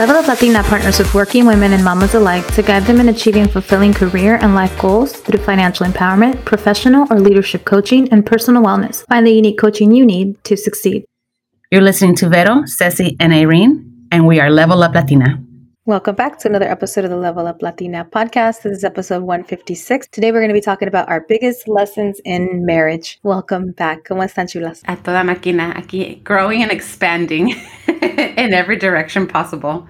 Level Up Latina partners with working women and mamas alike to guide them in achieving fulfilling career and life goals through financial empowerment, professional or leadership coaching, and personal wellness. Find the unique coaching you need to succeed. You're listening to Vero, Ceci, and Irene, and we are Level Up Latina. Welcome back to another episode of the Level Up Latina podcast. This is episode 156. Today we're going to be talking about our biggest lessons in marriage. Welcome back. ¿Cómo están, chulas? A toda máquina, aquí growing and expanding in every direction possible.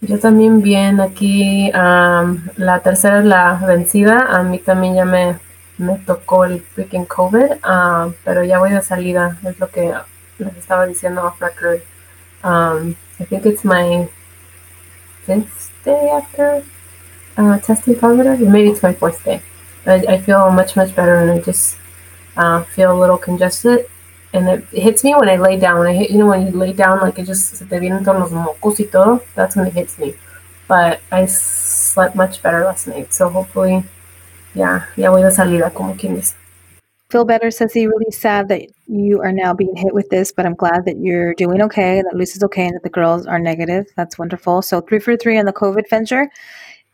Yo también bien, aquí um, la tercera es la vencida. A mí también ya me, me tocó el freaking COVID, uh, pero ya voy de salida, es lo que les estaba diciendo off record. Um, I think it's my fifth day after uh, testing positive, maybe it's my fourth day. I, I feel much, much better, and I just uh, feel a little congested. And it, it, hits me when I lay down. When I hit, you know, when you lay down, like it just se te vienen los mocos y todo. That's when it hits me. But I slept much better last night, so hopefully, yeah, ya voy de salida, como quien dice feel better, Ceci. Really sad that you are now being hit with this, but I'm glad that you're doing okay, that Luis is okay, and that the girls are negative. That's wonderful. So three for three on the COVID venture.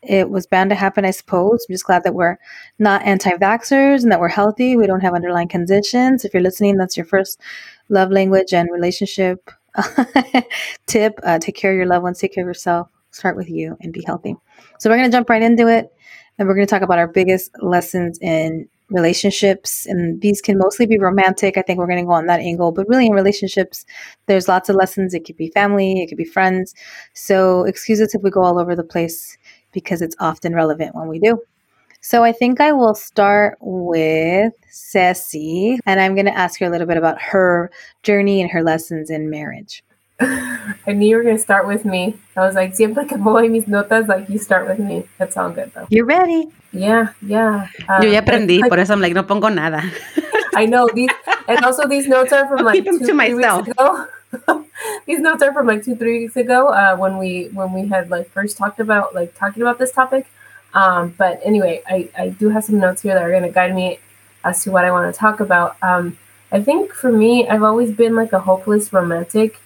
It was bound to happen, I suppose. I'm just glad that we're not anti-vaxxers and that we're healthy. We don't have underlying conditions. If you're listening, that's your first love language and relationship tip. Uh, take care of your loved ones. Take care of yourself. Start with you and be healthy. So we're going to jump right into it. And we're going to talk about our biggest lessons in relationships and these can mostly be romantic i think we're going to go on that angle but really in relationships there's lots of lessons it could be family it could be friends so excuse us if we go all over the place because it's often relevant when we do so i think i will start with ceci and i'm going to ask her a little bit about her journey and her lessons in marriage I knew you were going to start with me. I was like, siempre que voy mis notas, like, you start with me. That's all good, though. You're ready. Yeah, yeah. Um, Yo ya aprendí, like, por eso I'm like, no pongo nada. I know. these, And also, these notes are from like two, to myself. these notes are from like two, three weeks ago uh, when we when we had like first talked about like talking about this topic. Um, but anyway, I, I do have some notes here that are going to guide me as to what I want to talk about. Um, I think for me, I've always been like a hopeless romantic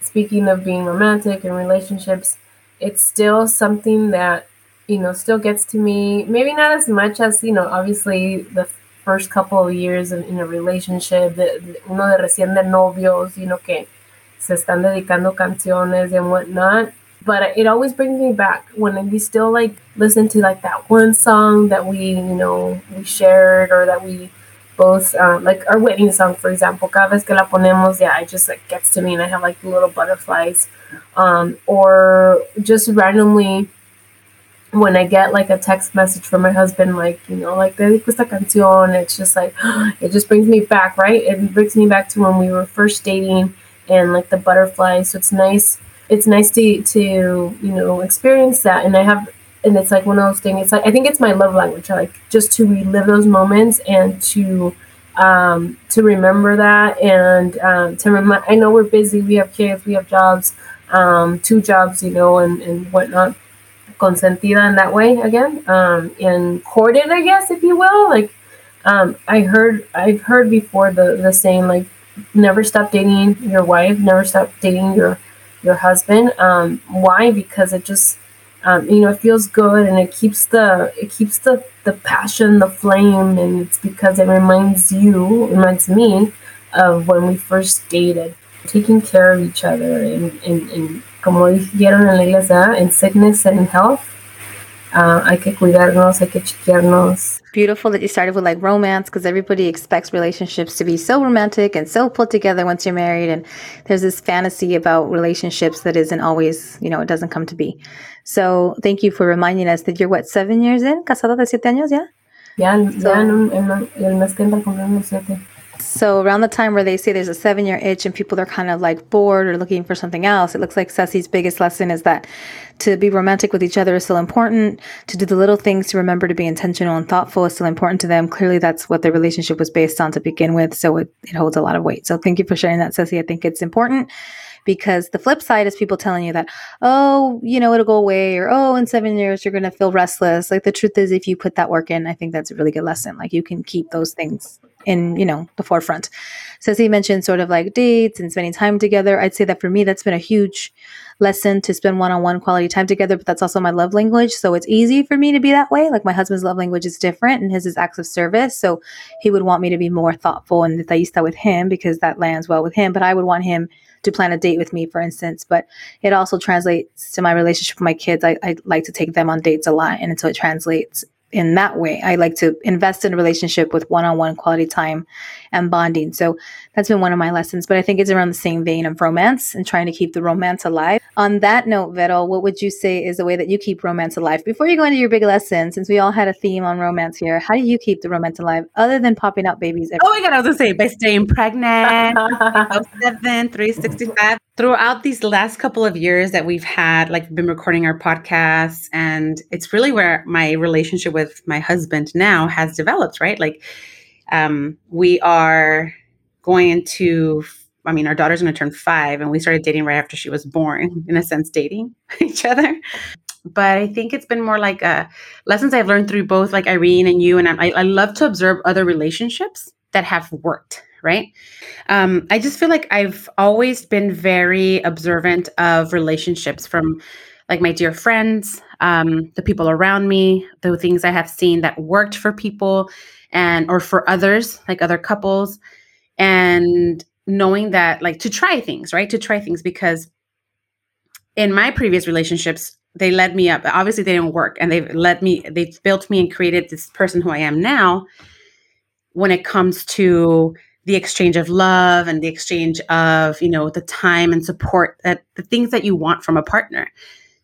speaking of being romantic and relationships, it's still something that, you know, still gets to me. Maybe not as much as, you know, obviously the first couple of years in, in a relationship, de, de, uno de recién de novios, you know, que se están dedicando canciones and whatnot. But it always brings me back when we still like listen to like that one song that we, you know, we shared or that we both um, like our wedding song for example cada vez que la ponemos yeah it just like gets to me and i have like little butterflies um, or just randomly when i get like a text message from my husband like you know like dedico esta canción it's just like it just brings me back right it brings me back to when we were first dating and like the butterflies so it's nice it's nice to to you know experience that and i have and it's like one of those things. It's like I think it's my love language. like just to relive those moments and to um, to remember that and um, to remind. I know we're busy. We have kids. We have jobs, um, two jobs, you know, and and whatnot. Consentida in that way again, um, and courted, I guess, if you will. Like um, I heard, I've heard before the the saying like, never stop dating your wife, never stop dating your your husband. Um, why? Because it just um, you know it feels good and it keeps the it keeps the the passion the flame and it's because it reminds you reminds me of when we first dated taking care of each other and, and, and como dijeron en la iglesia in sickness and in health uh, hay que cuidarnos hay que chequearnos beautiful that you started with like romance because everybody expects relationships to be so romantic and so put together once you're married. And there's this fantasy about relationships that isn't always, you know, it doesn't come to be. So thank you for reminding us that you're what, seven years in? Casado de siete años, yeah? Ya, so, ya en, en, el mes que entra cumplimos siete. So around the time where they say there's a seven year itch and people are kind of like bored or looking for something else, it looks like Ceci's biggest lesson is that to be romantic with each other is still important. To do the little things to remember to be intentional and thoughtful is still important to them. Clearly that's what their relationship was based on to begin with. So it, it holds a lot of weight. So thank you for sharing that, Ceci. I think it's important because the flip side is people telling you that, oh, you know, it'll go away or, oh, in seven years, you're going to feel restless. Like the truth is, if you put that work in, I think that's a really good lesson. Like you can keep those things in, you know, the forefront. So as he mentioned sort of like dates and spending time together, I'd say that for me that's been a huge lesson to spend one-on-one quality time together, but that's also my love language. So it's easy for me to be that way. Like my husband's love language is different and his is acts of service. So he would want me to be more thoughtful and detallista with him because that lands well with him, but I would want him to plan a date with me, for instance. But it also translates to my relationship with my kids. I, I like to take them on dates a lot. And so it translates in that way. I like to invest in a relationship with one on one quality time and bonding. So that's been one of my lessons. But I think it's around the same vein of romance and trying to keep the romance alive. On that note, Vero, what would you say is the way that you keep romance alive? Before you go into your big lesson, since we all had a theme on romance here, how do you keep the romance alive other than popping out babies? Every- oh my God, I was going to say by staying pregnant, 7, 365 throughout these last couple of years that we've had like been recording our podcasts and it's really where my relationship with my husband now has developed right like um, we are going to i mean our daughter's going to turn five and we started dating right after she was born in a sense dating each other but i think it's been more like uh, lessons i've learned through both like irene and you and I, I love to observe other relationships that have worked right? Um, I just feel like I've always been very observant of relationships from like my dear friends, um, the people around me, the things I have seen that worked for people and or for others, like other couples, and knowing that like to try things, right? To try things because in my previous relationships, they led me up. Obviously, they didn't work, and they've led me. They've built me and created this person who I am now. When it comes to the exchange of love and the exchange of you know the time and support that the things that you want from a partner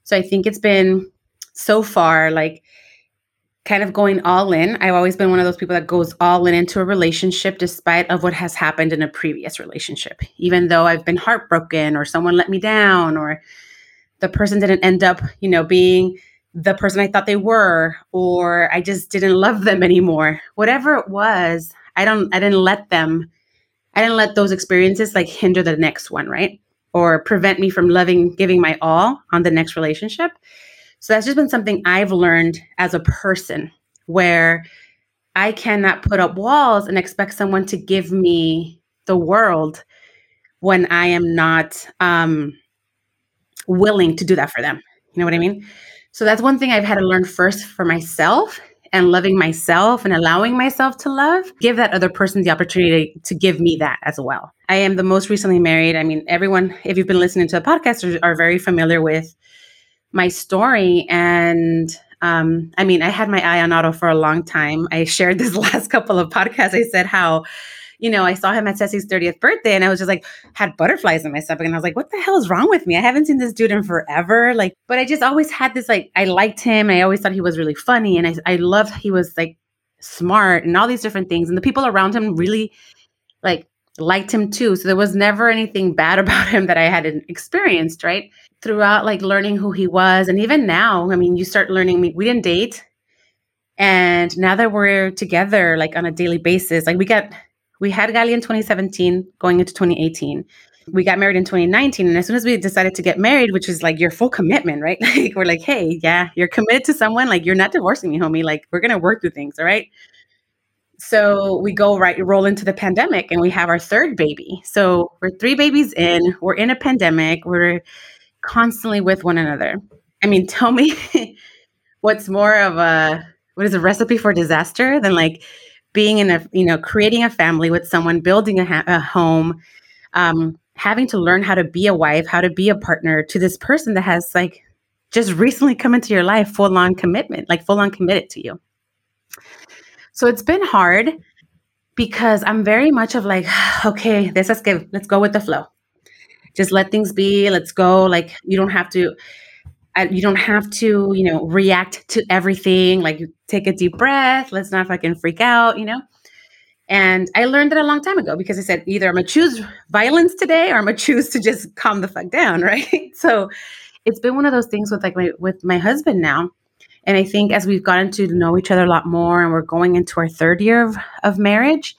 so i think it's been so far like kind of going all in i've always been one of those people that goes all in into a relationship despite of what has happened in a previous relationship even though i've been heartbroken or someone let me down or the person didn't end up you know being the person i thought they were or i just didn't love them anymore whatever it was I don't I didn't let them I didn't let those experiences like hinder the next one, right? Or prevent me from loving giving my all on the next relationship. So that's just been something I've learned as a person where I cannot put up walls and expect someone to give me the world when I am not um, willing to do that for them. You know what I mean? So that's one thing I've had to learn first for myself and loving myself and allowing myself to love, give that other person the opportunity to give me that as well. I am the most recently married. I mean, everyone, if you've been listening to the podcast, are, are very familiar with my story. And um, I mean, I had my eye on Otto for a long time. I shared this last couple of podcasts. I said how you know, I saw him at Ceci's 30th birthday and I was just like, had butterflies in my stomach. And I was like, what the hell is wrong with me? I haven't seen this dude in forever. Like, but I just always had this, like, I liked him. I always thought he was really funny. And I, I loved he was like smart and all these different things. And the people around him really like liked him too. So there was never anything bad about him that I hadn't experienced, right? Throughout like learning who he was. And even now, I mean, you start learning me. We didn't date. And now that we're together, like on a daily basis, like we got we had Gali in 2017 going into 2018. We got married in 2019. And as soon as we decided to get married, which is like your full commitment, right? Like we're like, hey, yeah, you're committed to someone. Like you're not divorcing me, homie. Like we're gonna work through things, all right? So we go right roll into the pandemic and we have our third baby. So we're three babies in, we're in a pandemic, we're constantly with one another. I mean, tell me what's more of a what is a recipe for disaster than like being in a you know creating a family with someone building a, ha- a home um, having to learn how to be a wife how to be a partner to this person that has like just recently come into your life full on commitment like full on committed to you so it's been hard because i'm very much of like okay this is good let's go with the flow just let things be let's go like you don't have to you don't have to, you know, react to everything. Like, take a deep breath. Let's not fucking freak out, you know? And I learned that a long time ago because I said either I'm gonna choose violence today or I'm gonna choose to just calm the fuck down, right? so it's been one of those things with like my with my husband now. And I think as we've gotten to know each other a lot more and we're going into our third year of, of marriage,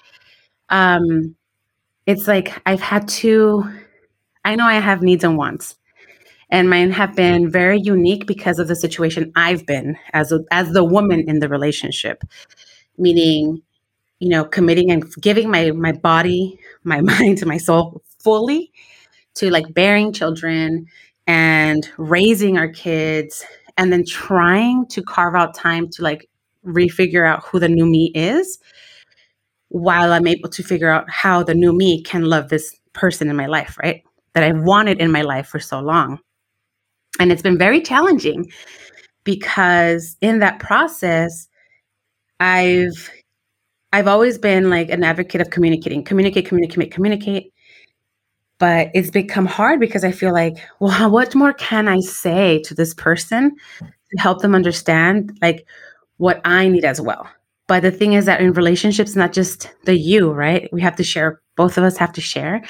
um, it's like I've had to I know I have needs and wants and mine have been very unique because of the situation I've been as a, as the woman in the relationship. Meaning, you know, committing and giving my my body, my mind, and my soul fully to like bearing children and raising our kids and then trying to carve out time to like refigure out who the new me is while I'm able to figure out how the new me can love this person in my life, right? That I've wanted in my life for so long. And it's been very challenging because in that process, I've I've always been like an advocate of communicating, communicate, communicate, communicate. But it's become hard because I feel like, well, what more can I say to this person to help them understand like what I need as well? But the thing is that in relationships, not just the you, right? We have to share, both of us have to share.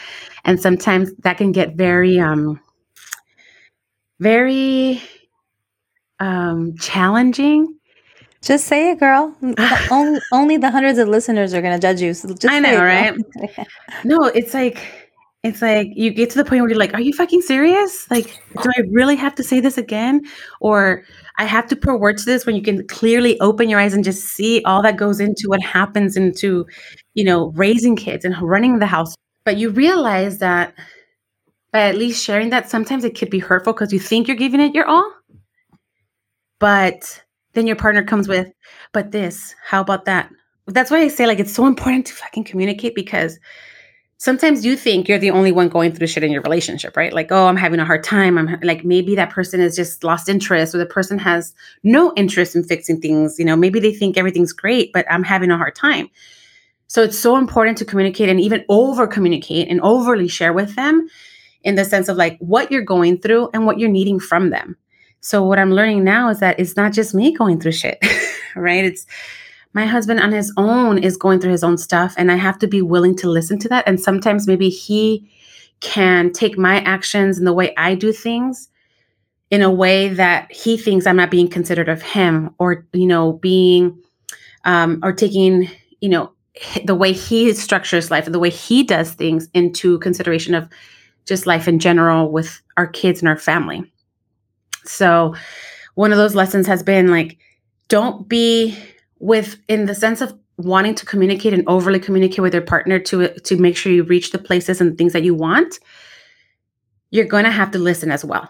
And sometimes that can get very, um, very um challenging just say it, girl. only, only the hundreds of listeners are going to judge you. So just I know, right? no, it's like it's like you get to the point where you're like, "Are you fucking serious? Like, do I really have to say this again, or I have to put words to this when you can clearly open your eyes and just see all that goes into what happens into, you know, raising kids and running the house. But you realize that by at least sharing that, sometimes it could be hurtful because you think you're giving it your all, but then your partner comes with, but this, how about that? That's why I say like it's so important to fucking communicate because sometimes you think you're the only one going through shit in your relationship, right? Like, oh, I'm having a hard time. I'm like, maybe that person has just lost interest or the person has no interest in fixing things. You know, maybe they think everything's great, but I'm having a hard time. So it's so important to communicate and even over communicate and overly share with them in the sense of like what you're going through and what you're needing from them. So what I'm learning now is that it's not just me going through shit, right? It's my husband on his own is going through his own stuff and I have to be willing to listen to that and sometimes maybe he can take my actions and the way I do things in a way that he thinks I'm not being considerate of him or you know being um or taking you know the way he structures life and the way he does things into consideration of just life in general with our kids and our family. So one of those lessons has been like, don't be with in the sense of wanting to communicate and overly communicate with your partner to to make sure you reach the places and things that you want you're going to have to listen as well.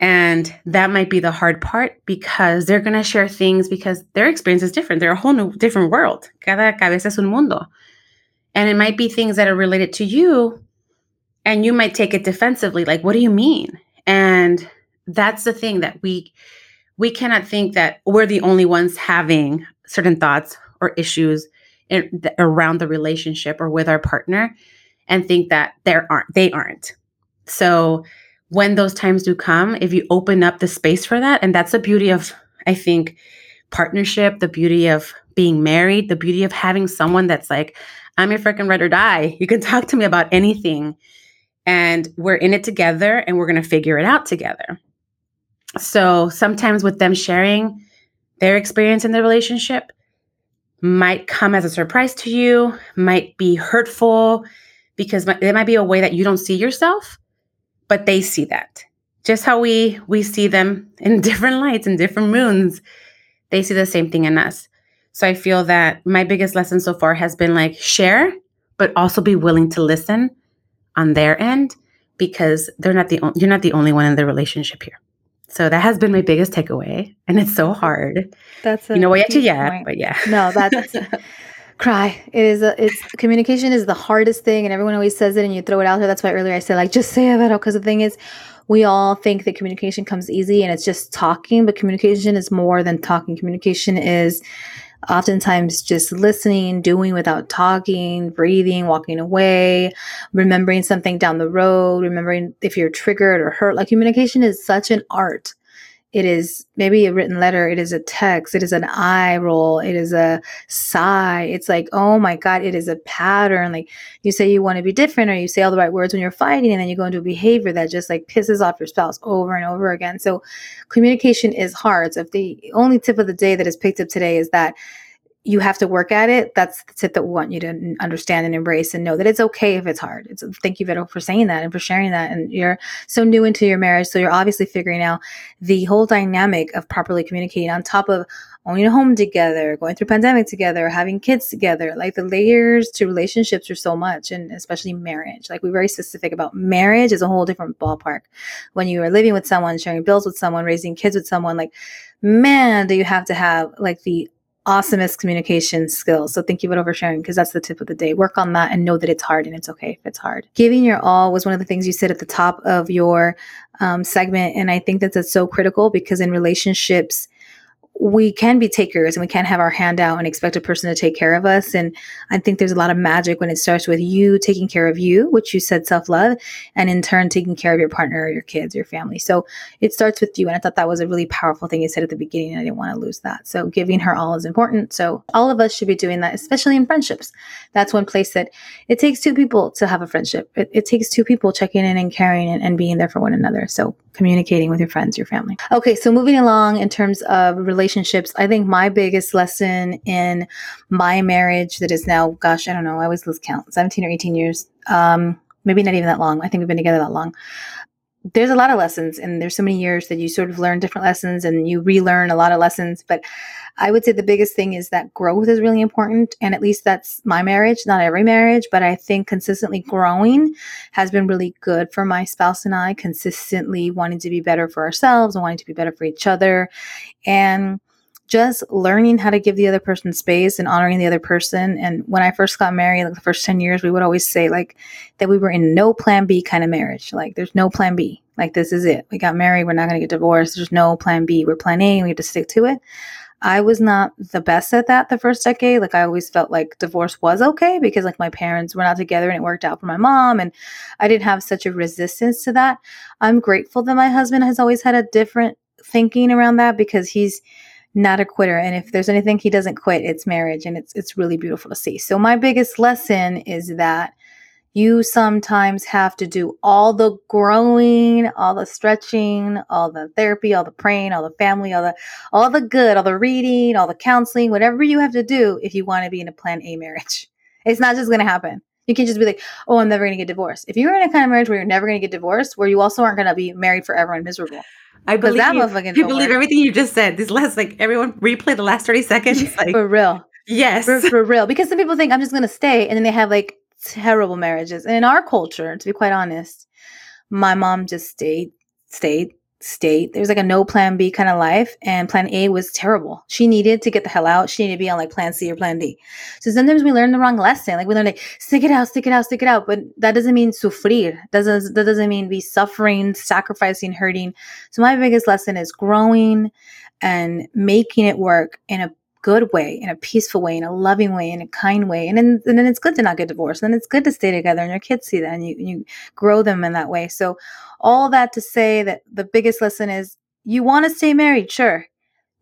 And that might be the hard part because they're going to share things because their experience is different. They're a whole new different world. Cada cabeza es un mundo. And it might be things that are related to you and you might take it defensively like what do you mean? And that's the thing that we we cannot think that we're the only ones having certain thoughts or issues in, around the relationship or with our partner and think that there aren't they aren't. So when those times do come if you open up the space for that and that's the beauty of i think partnership the beauty of being married the beauty of having someone that's like i'm your freaking ride or die. You can talk to me about anything. And we're in it together and we're going to figure it out together. So sometimes with them sharing their experience in the relationship might come as a surprise to you, might be hurtful because there might be a way that you don't see yourself, but they see that. Just how we we see them in different lights and different moons, they see the same thing in us. So I feel that my biggest lesson so far has been like share, but also be willing to listen on their end because they're not the you're not the only one in the relationship here. So that has been my biggest takeaway, and it's so hard. That's a you know, a chillar, but yeah. No, that's cry. It is a, it's communication is the hardest thing, and everyone always says it, and you throw it out there. That's why earlier I said like just say it, because the thing is, we all think that communication comes easy, and it's just talking, but communication is more than talking. Communication is oftentimes just listening, doing without talking, breathing, walking away, remembering something down the road, remembering if you're triggered or hurt. Like communication is such an art. It is maybe a written letter. It is a text. It is an eye roll. It is a sigh. It's like, oh my God, it is a pattern. Like you say you want to be different or you say all the right words when you're fighting and then you go into a behavior that just like pisses off your spouse over and over again. So communication is hard. So if the only tip of the day that is picked up today is that you have to work at it. That's the tip that we want you to understand and embrace and know that it's okay if it's hard. It's thank you, Vero, for saying that and for sharing that. And you're so new into your marriage, so you're obviously figuring out the whole dynamic of properly communicating on top of owning a home together, going through pandemic together, having kids together. Like the layers to relationships are so much, and especially marriage. Like we're very specific about marriage is a whole different ballpark. When you are living with someone, sharing bills with someone, raising kids with someone, like man, do you have to have like the awesomest communication skills. So thank you for sharing because that's the tip of the day. Work on that and know that it's hard and it's okay if it's hard. Giving your all was one of the things you said at the top of your um, segment. And I think that that's so critical because in relationships, we can be takers and we can't have our hand out and expect a person to take care of us. And I think there's a lot of magic when it starts with you taking care of you, which you said self love, and in turn taking care of your partner, your kids, your family. So it starts with you. And I thought that was a really powerful thing you said at the beginning. I didn't want to lose that. So giving her all is important. So all of us should be doing that, especially in friendships. That's one place that it takes two people to have a friendship. It, it takes two people checking in and caring and, and being there for one another. So communicating with your friends, your family. Okay. So moving along in terms of relationships I think my biggest lesson in my marriage that is now, gosh, I don't know, I always lose count, 17 or 18 years, um, maybe not even that long. I think we've been together that long. There's a lot of lessons, and there's so many years that you sort of learn different lessons and you relearn a lot of lessons. But I would say the biggest thing is that growth is really important. And at least that's my marriage, not every marriage, but I think consistently growing has been really good for my spouse and I, consistently wanting to be better for ourselves and wanting to be better for each other. And just learning how to give the other person space and honoring the other person. And when I first got married, like the first 10 years, we would always say like that we were in no plan B kind of marriage. Like there's no plan B. Like this is it. We got married. We're not going to get divorced. There's no plan B. We're plan A and we have to stick to it. I was not the best at that the first decade. Like I always felt like divorce was okay because like my parents were not together and it worked out for my mom and I didn't have such a resistance to that. I'm grateful that my husband has always had a different thinking around that because he's not a quitter. And if there's anything he doesn't quit, it's marriage. And it's it's really beautiful to see. So my biggest lesson is that you sometimes have to do all the growing, all the stretching, all the therapy, all the praying, all the family, all the all the good, all the reading, all the counseling, whatever you have to do if you want to be in a plan A marriage. It's not just going to happen. You can't just be like, "Oh, I'm never going to get divorced." If you're in a kind of marriage where you're never going to get divorced, where you also aren't going to be married forever and miserable, I believe that you, you believe work. everything you just said. This last like everyone replay the last 30 seconds. Like for real. Yes. For, for real. Because some people think I'm just gonna stay and then they have like terrible marriages. And in our culture, to be quite honest, my mom just stayed, stayed, state. There's like a no plan B kind of life, and plan A was terrible. She needed to get the hell out. She needed to be on like plan C or plan D. So sometimes we learn the wrong lesson. Like we learn like stick it out, stick it out, stick it out. But that doesn't mean sufrir. Doesn't that doesn't mean be suffering, sacrificing, hurting. So my biggest lesson is growing and making it work in a good way, in a peaceful way, in a loving way, in a kind way. And then, and then it's good to not get divorced. And it's good to stay together and your kids see that and you, you grow them in that way. So all that to say that the biggest lesson is you want to stay married, sure.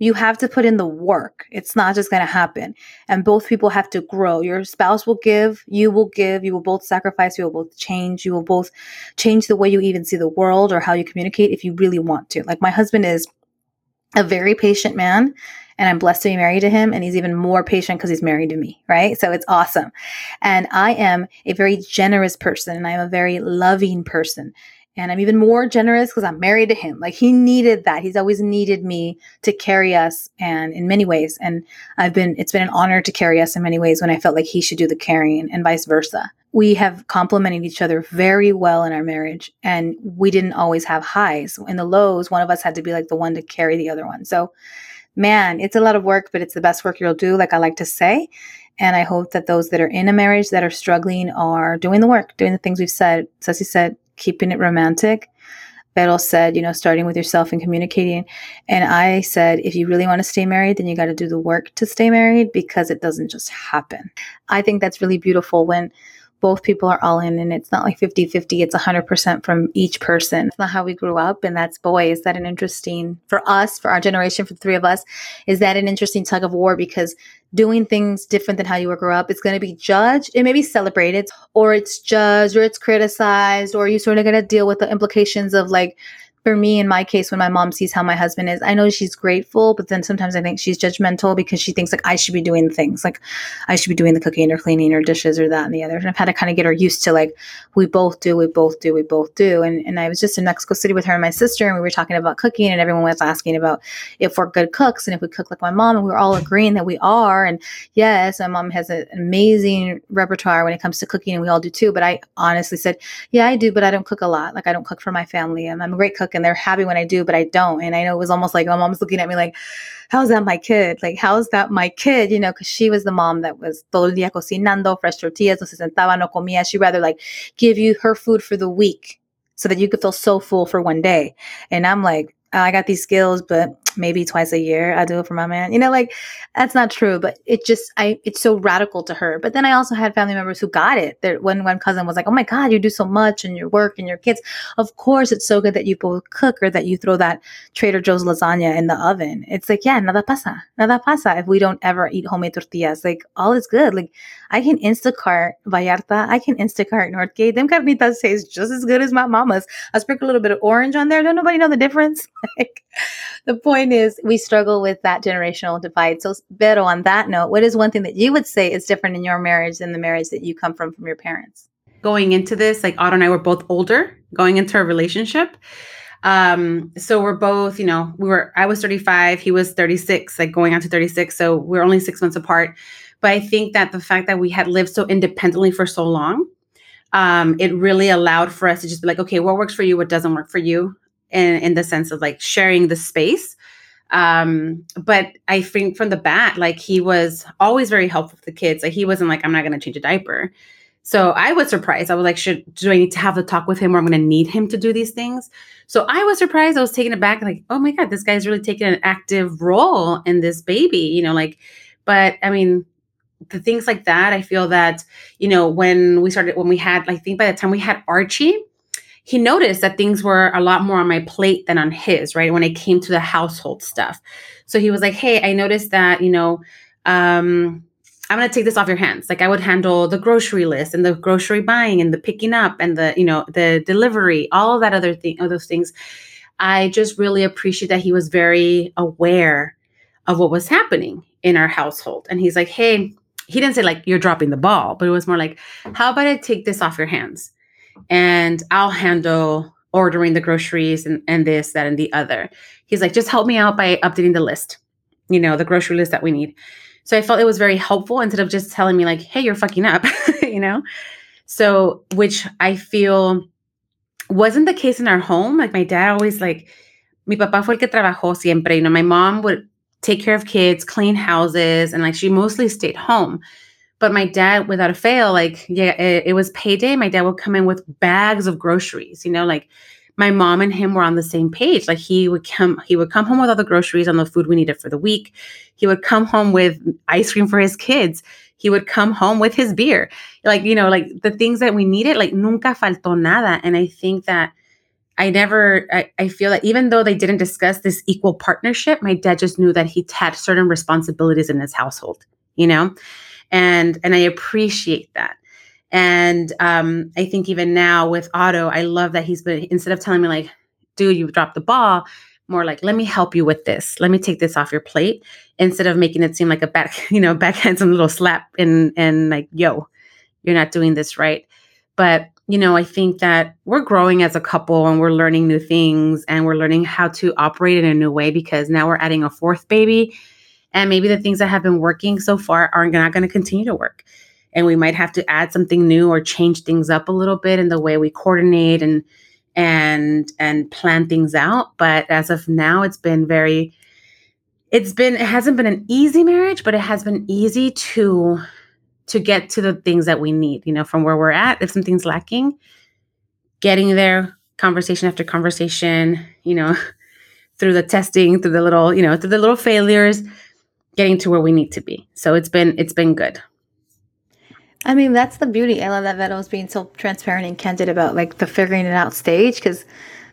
You have to put in the work. It's not just going to happen. And both people have to grow. Your spouse will give, you will give, you will both sacrifice, you will both change, you will both change the way you even see the world or how you communicate if you really want to. Like my husband is a very patient man and I'm blessed to be married to him. And he's even more patient because he's married to me, right? So it's awesome. And I am a very generous person and I'm a very loving person. And I'm even more generous because I'm married to him. Like he needed that. He's always needed me to carry us and in many ways. And I've been, it's been an honor to carry us in many ways when I felt like he should do the carrying and vice versa. We have complemented each other very well in our marriage and we didn't always have highs. In the lows, one of us had to be like the one to carry the other one. So man, it's a lot of work, but it's the best work you'll do, like I like to say. And I hope that those that are in a marriage that are struggling are doing the work, doing the things we've said. Ceci said, keeping it romantic. Vero said, you know, starting with yourself and communicating. And I said, if you really want to stay married, then you got to do the work to stay married because it doesn't just happen. I think that's really beautiful when both people are all in and it's not like 50 50 it's 100% from each person. It's not how we grew up and that's boy is that an interesting for us for our generation for the three of us is that an interesting tug of war because doing things different than how you were grew up it's going to be judged it may be celebrated or it's judged or it's criticized or you sort of going to deal with the implications of like for me, in my case, when my mom sees how my husband is, I know she's grateful, but then sometimes I think she's judgmental because she thinks like I should be doing things like I should be doing the cooking or cleaning or dishes or that and the other. And I've had to kind of get her used to like we both do, we both do, we both do. And and I was just in Mexico City with her and my sister, and we were talking about cooking, and everyone was asking about if we're good cooks and if we cook like my mom, and we were all agreeing that we are. And yes, my mom has an amazing repertoire when it comes to cooking, and we all do too. But I honestly said, yeah, I do, but I don't cook a lot. Like I don't cook for my family. I'm, I'm a great cook and they're happy when I do, but I don't. And I know it was almost like my mom's looking at me like, how's that my kid? Like, how's that my kid? You know, because she was the mom that was todo el día cocinando, fresh tortillas, no se sentaba, no comía. She'd rather like give you her food for the week so that you could feel so full for one day. And I'm like, I got these skills, but maybe twice a year I do it for my man. You know, like that's not true, but it just I it's so radical to her. But then I also had family members who got it. That when one cousin was like, "Oh my god, you do so much and your work and your kids." Of course, it's so good that you both cook or that you throw that Trader Joe's lasagna in the oven. It's like, yeah, nada pasa, nada pasa. If we don't ever eat homemade tortillas, like all is good. Like I can Instacart Vallarta, I can Instacart Northgate. Them carnitas taste just as good as my mama's. I sprinkle a little bit of orange on there. Don't nobody know the difference? like the point is we struggle with that generational divide. So, Vero, on that note, what is one thing that you would say is different in your marriage than the marriage that you come from from your parents? Going into this, like Otto and I were both older going into our relationship. Um, so we're both, you know, we were, I was 35, he was 36, like going on to 36. So we're only six months apart. But I think that the fact that we had lived so independently for so long, um, it really allowed for us to just be like, okay, what works for you, what doesn't work for you, in in the sense of like sharing the space. Um, but I think from the bat, like he was always very helpful with the kids. Like he wasn't like, I'm not gonna change a diaper. So I was surprised. I was like, should do I need to have the talk with him or I'm gonna need him to do these things? So I was surprised. I was taken aback, like, oh my God, this guy's really taking an active role in this baby, you know, like, but I mean, the things like that, I feel that, you know, when we started, when we had, I think by the time we had Archie, he noticed that things were a lot more on my plate than on his, right? When it came to the household stuff. So he was like, Hey, I noticed that, you know, um, I'm going to take this off your hands. Like I would handle the grocery list and the grocery buying and the picking up and the, you know, the delivery, all that other thing, all those things. I just really appreciate that he was very aware of what was happening in our household. And he's like, Hey, he didn't say like you're dropping the ball, but it was more like, how about I take this off your hands and I'll handle ordering the groceries and, and this, that, and the other. He's like, just help me out by updating the list, you know, the grocery list that we need. So I felt it was very helpful instead of just telling me like, hey, you're fucking up, you know? So, which I feel wasn't the case in our home. Like my dad always like, mi papá fue el que trabajó siempre. You know, my mom would take care of kids, clean houses, and like she mostly stayed home. But my dad, without a fail, like, yeah, it, it, was payday. My dad would come in with bags of groceries, you know, like my mom and him were on the same page. Like he would come, he would come home with all the groceries and the food we needed for the week. He would come home with ice cream for his kids. He would come home with his beer. Like, you know, like the things that we needed, like nunca faltó nada. And I think that I never, I, I, feel that even though they didn't discuss this equal partnership, my dad just knew that he had certain responsibilities in his household, you know? And, and I appreciate that. And um, I think even now with Otto, I love that he's been, instead of telling me like, dude, you dropped the ball, more like, let me help you with this. Let me take this off your plate instead of making it seem like a back, you know, backhand some little slap and, and like, yo, you're not doing this right. But you know, I think that we're growing as a couple and we're learning new things and we're learning how to operate in a new way because now we're adding a fourth baby. And maybe the things that have been working so far are not going to continue to work. And we might have to add something new or change things up a little bit in the way we coordinate and and and plan things out. But as of now, it's been very it's been it hasn't been an easy marriage, but it has been easy to to get to the things that we need, you know, from where we're at. If something's lacking, getting there, conversation after conversation, you know, through the testing, through the little, you know, through the little failures, getting to where we need to be. So it's been it's been good. I mean, that's the beauty. I love that Vero's being so transparent and candid about like the figuring it out stage because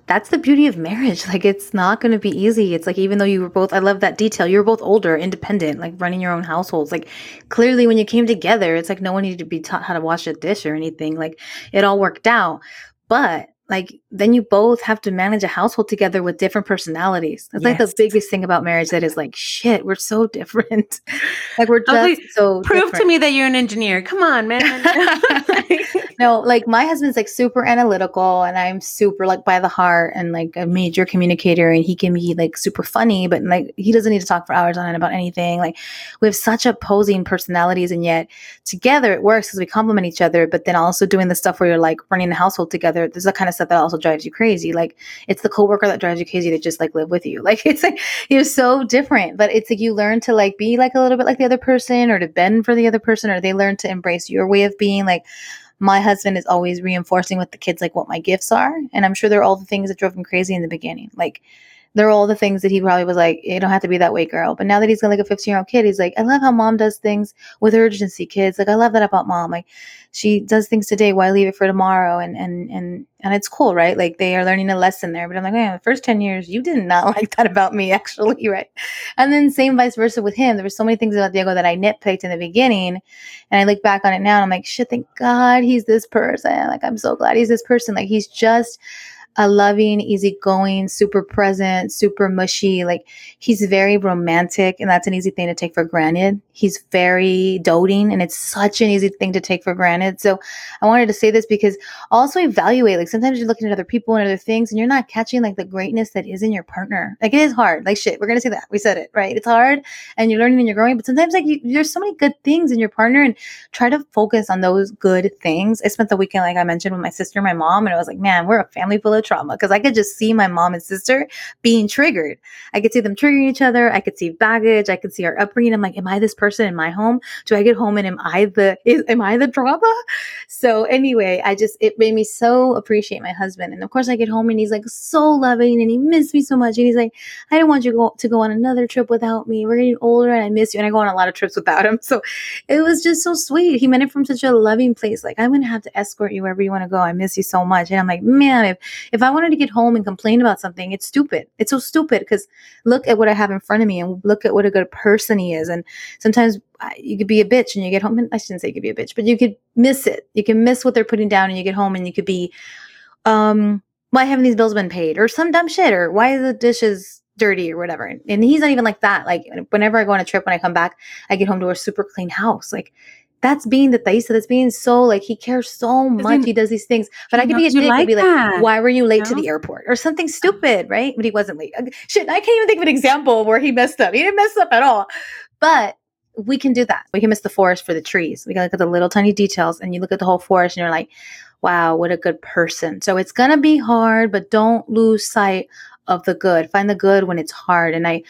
that's the beauty of marriage. Like it's not going to be easy. It's like even though you were both I love that detail. You were both older, independent, like running your own households. Like clearly when you came together, it's like no one needed to be taught how to wash a dish or anything. Like it all worked out. But like then you both have to manage a household together with different personalities. That's yes. like the biggest thing about marriage that is like shit, we're so different. like we're just like, so prove different. to me that you're an engineer. Come on, man. no, like my husband's like super analytical and I'm super like by the heart and like a major communicator and he can be like super funny, but like he doesn't need to talk for hours on end about anything. Like we have such opposing personalities and yet together it works because we complement each other, but then also doing the stuff where you're like running the household together. There's the kind of stuff that also drives you crazy. Like it's the coworker that drives you crazy to just like live with you. Like it's like you're so different, but it's like you learn to like be like a little bit like the other person or to bend for the other person or they learn to embrace your way of being like my husband is always reinforcing with the kids like what my gifts are and i'm sure they're all the things that drove him crazy in the beginning like they're all the things that he probably was like, you don't have to be that way, girl. But now that he's like a 15 year old kid, he's like, I love how mom does things with urgency, kids. Like, I love that about mom. Like, she does things today. Why leave it for tomorrow? And, and, and, and it's cool, right? Like, they are learning a lesson there. But I'm like, man, the first 10 years, you did not like that about me, actually, right? And then same vice versa with him. There were so many things about Diego that I nitpicked in the beginning. And I look back on it now and I'm like, shit, thank God he's this person. Like, I'm so glad he's this person. Like, he's just, a loving, easygoing, super present, super mushy. Like he's very romantic, and that's an easy thing to take for granted. He's very doting, and it's such an easy thing to take for granted. So I wanted to say this because also evaluate. Like sometimes you're looking at other people and other things, and you're not catching like the greatness that is in your partner. Like it is hard. Like shit, we're gonna say that. We said it right. It's hard, and you're learning and you're growing. But sometimes like you, there's so many good things in your partner, and try to focus on those good things. I spent the weekend, like I mentioned, with my sister, and my mom, and I was like, man, we're a family trauma because I could just see my mom and sister being triggered. I could see them triggering each other. I could see baggage. I could see our upbringing. I'm like, am I this person in my home? Do I get home and am I the is, am I the drama? So anyway, I just it made me so appreciate my husband. And of course, I get home and he's like so loving and he missed me so much. And he's like, I don't want you to go, to go on another trip without me. We're getting older and I miss you. And I go on a lot of trips without him. So it was just so sweet. He meant it from such a loving place. Like I'm gonna have to escort you wherever you want to go. I miss you so much. And I'm like, man, if if I wanted to get home and complain about something, it's stupid. It's so stupid because look at what I have in front of me and look at what a good person he is. And sometimes you could be a bitch and you get home. And I shouldn't say you could be a bitch, but you could miss it. You can miss what they're putting down and you get home and you could be, um, why haven't these bills been paid or some dumb shit or why are the dishes dirty or whatever. And he's not even like that. Like whenever I go on a trip, when I come back, I get home to a super clean house. Like that's being the Thaisa, that's being so like he cares so much. He, he does these things. But I could be a dick like be like, why were you late to the airport? Or something stupid, right? But he wasn't late. Shit, I can't even think of an example where he messed up. He didn't mess up at all. But we can do that. We can miss the forest for the trees. We can look at the little tiny details and you look at the whole forest and you're like, wow, what a good person. So it's gonna be hard, but don't lose sight of the good. Find the good when it's hard. And I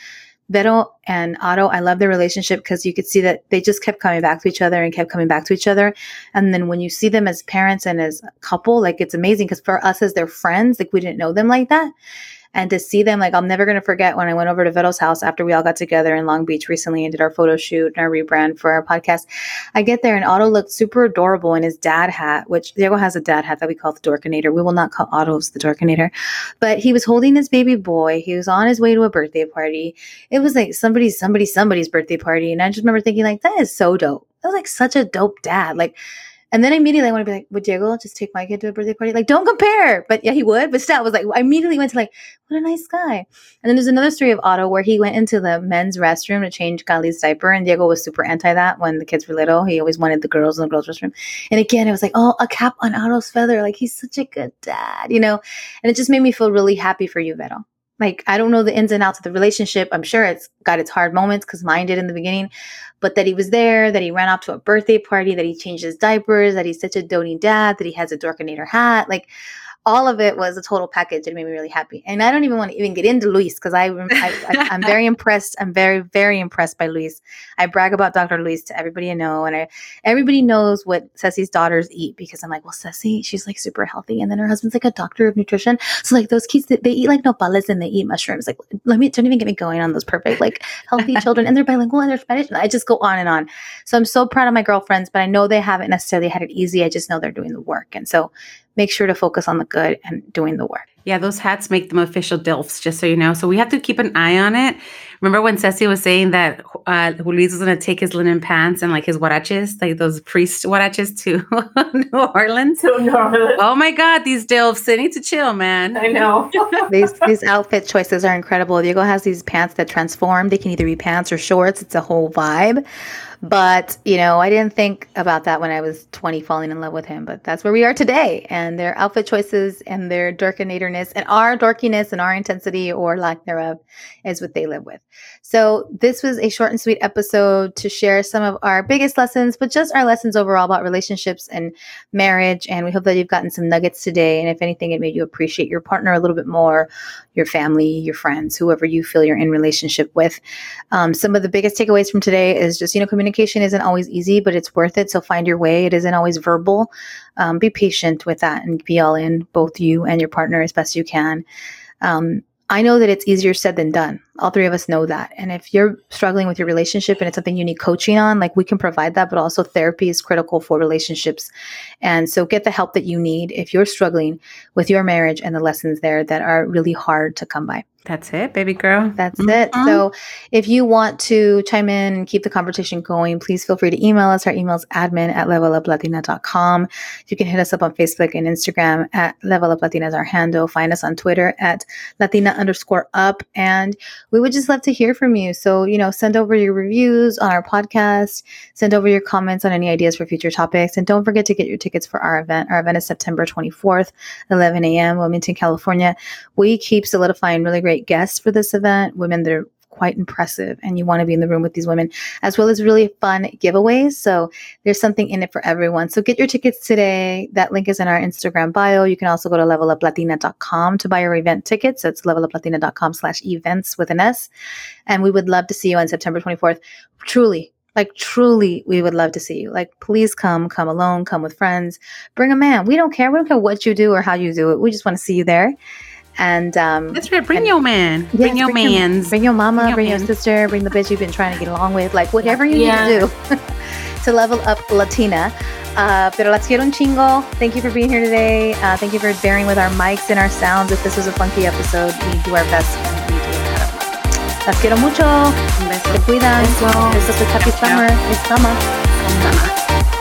Vero and Otto, I love their relationship because you could see that they just kept coming back to each other and kept coming back to each other. And then when you see them as parents and as a couple, like it's amazing because for us as their friends, like we didn't know them like that and to see them like i'm never going to forget when i went over to Vero's house after we all got together in long beach recently and did our photo shoot and our rebrand for our podcast. I get there and otto looked super adorable in his dad hat which diego has a dad hat that we call the dorkinator we will not call otto's the dorkinator but he was holding his baby boy. He was on his way to a birthday party. It was like somebody's somebody somebody's birthday party. And i just remember thinking like that is so dope. That was like such a dope dad. Like and then immediately I want to be like, would Diego just take my kid to a birthday party? Like, don't compare. But yeah, he would. But still, I was like, I immediately went to like, what a nice guy. And then there's another story of Otto where he went into the men's restroom to change Kali's diaper. And Diego was super anti that when the kids were little. He always wanted the girls in the girls' restroom. And again, it was like, oh, a cap on Otto's feather. Like, he's such a good dad, you know? And it just made me feel really happy for you, Vero. Like, I don't know the ins and outs of the relationship. I'm sure it's got its hard moments because mine did in the beginning, but that he was there, that he ran off to a birthday party, that he changed his diapers, that he's such a doting dad, that he has a Dorkinator hat. Like, all of it was a total package. It made me really happy. And I don't even want to even get into Luis because I, I, am very impressed. I'm very, very impressed by Luis. I brag about Dr. Luis to everybody I know. And I, everybody knows what Ceci's daughters eat because I'm like, well, Ceci, she's like super healthy. And then her husband's like a doctor of nutrition. So like those kids, they, they eat like nopales and they eat mushrooms. Like, let me, don't even get me going on those perfect, like healthy children. And they're bilingual and they're Spanish. And I just go on and on. So I'm so proud of my girlfriends, but I know they haven't necessarily had it easy. I just know they're doing the work. And so make sure to focus on the good and doing the work. Yeah, those hats make them official DILFs, just so you know. So we have to keep an eye on it. Remember when Ceci was saying that uh, Luis was going to take his linen pants and like his huaraches, like those priest huaraches to New Orleans? To New Orleans. Oh my God, these Dilfs, they need to chill, man. I know. these these outfit choices are incredible. Diego has these pants that transform. They can either be pants or shorts. It's a whole vibe. But, you know, I didn't think about that when I was 20 falling in love with him, but that's where we are today. And their outfit choices and their dorkinatorness and our dorkiness and our intensity or lack thereof is what they live with. So this was a short and sweet episode to share some of our biggest lessons, but just our lessons overall about relationships and marriage. And we hope that you've gotten some nuggets today. And if anything, it made you appreciate your partner a little bit more, your family, your friends, whoever you feel you're in relationship with. Um, some of the biggest takeaways from today is just, you know, communication isn't always easy, but it's worth it. So find your way. It isn't always verbal. Um, be patient with that and be all in, both you and your partner as best you can. Um, I know that it's easier said than done. All three of us know that. And if you're struggling with your relationship and it's something you need coaching on, like we can provide that, but also therapy is critical for relationships. And so get the help that you need if you're struggling with your marriage and the lessons there that are really hard to come by. That's it, baby girl. That's mm-hmm. it. So if you want to chime in and keep the conversation going, please feel free to email us. Our email is admin at leveluplatina.com. You can hit us up on Facebook and Instagram at leveluplatina is our handle. Find us on Twitter at latina underscore up. And we would just love to hear from you. So, you know, send over your reviews on our podcast, send over your comments on any ideas for future topics. And don't forget to get your tickets for our event. Our event is September 24th, 11 a.m., Wilmington, California. We keep solidifying really great great guests for this event, women that are quite impressive and you want to be in the room with these women as well as really fun giveaways. So there's something in it for everyone. So get your tickets today. That link is in our instagram bio. You can also go to leveluplatina.com to buy your event tickets. It's leveluplatina.com slash events with an s. And we would love to see you on september 24th truly like truly we would love to see you. Like please come come alone come with friends. Bring a man. We don't care. We don't care what you do or how you do it. We just want to see you there and um, that's right. Bring and, your man. Yes, bring your bring mans. Your, bring your mama. Bring, your, bring your, sister. Bring the bitch you've been trying to get along with. Like whatever you yeah. need to do to level up Latina. Uh, pero las quiero un chingo. Thank you for being here today. Uh, thank you for bearing with our mics and our sounds. If this was a funky episode, we do our best and we do it Las quiero mucho. Un Se cuidan. Besos. Besos. Happy summer. It's summer. summer.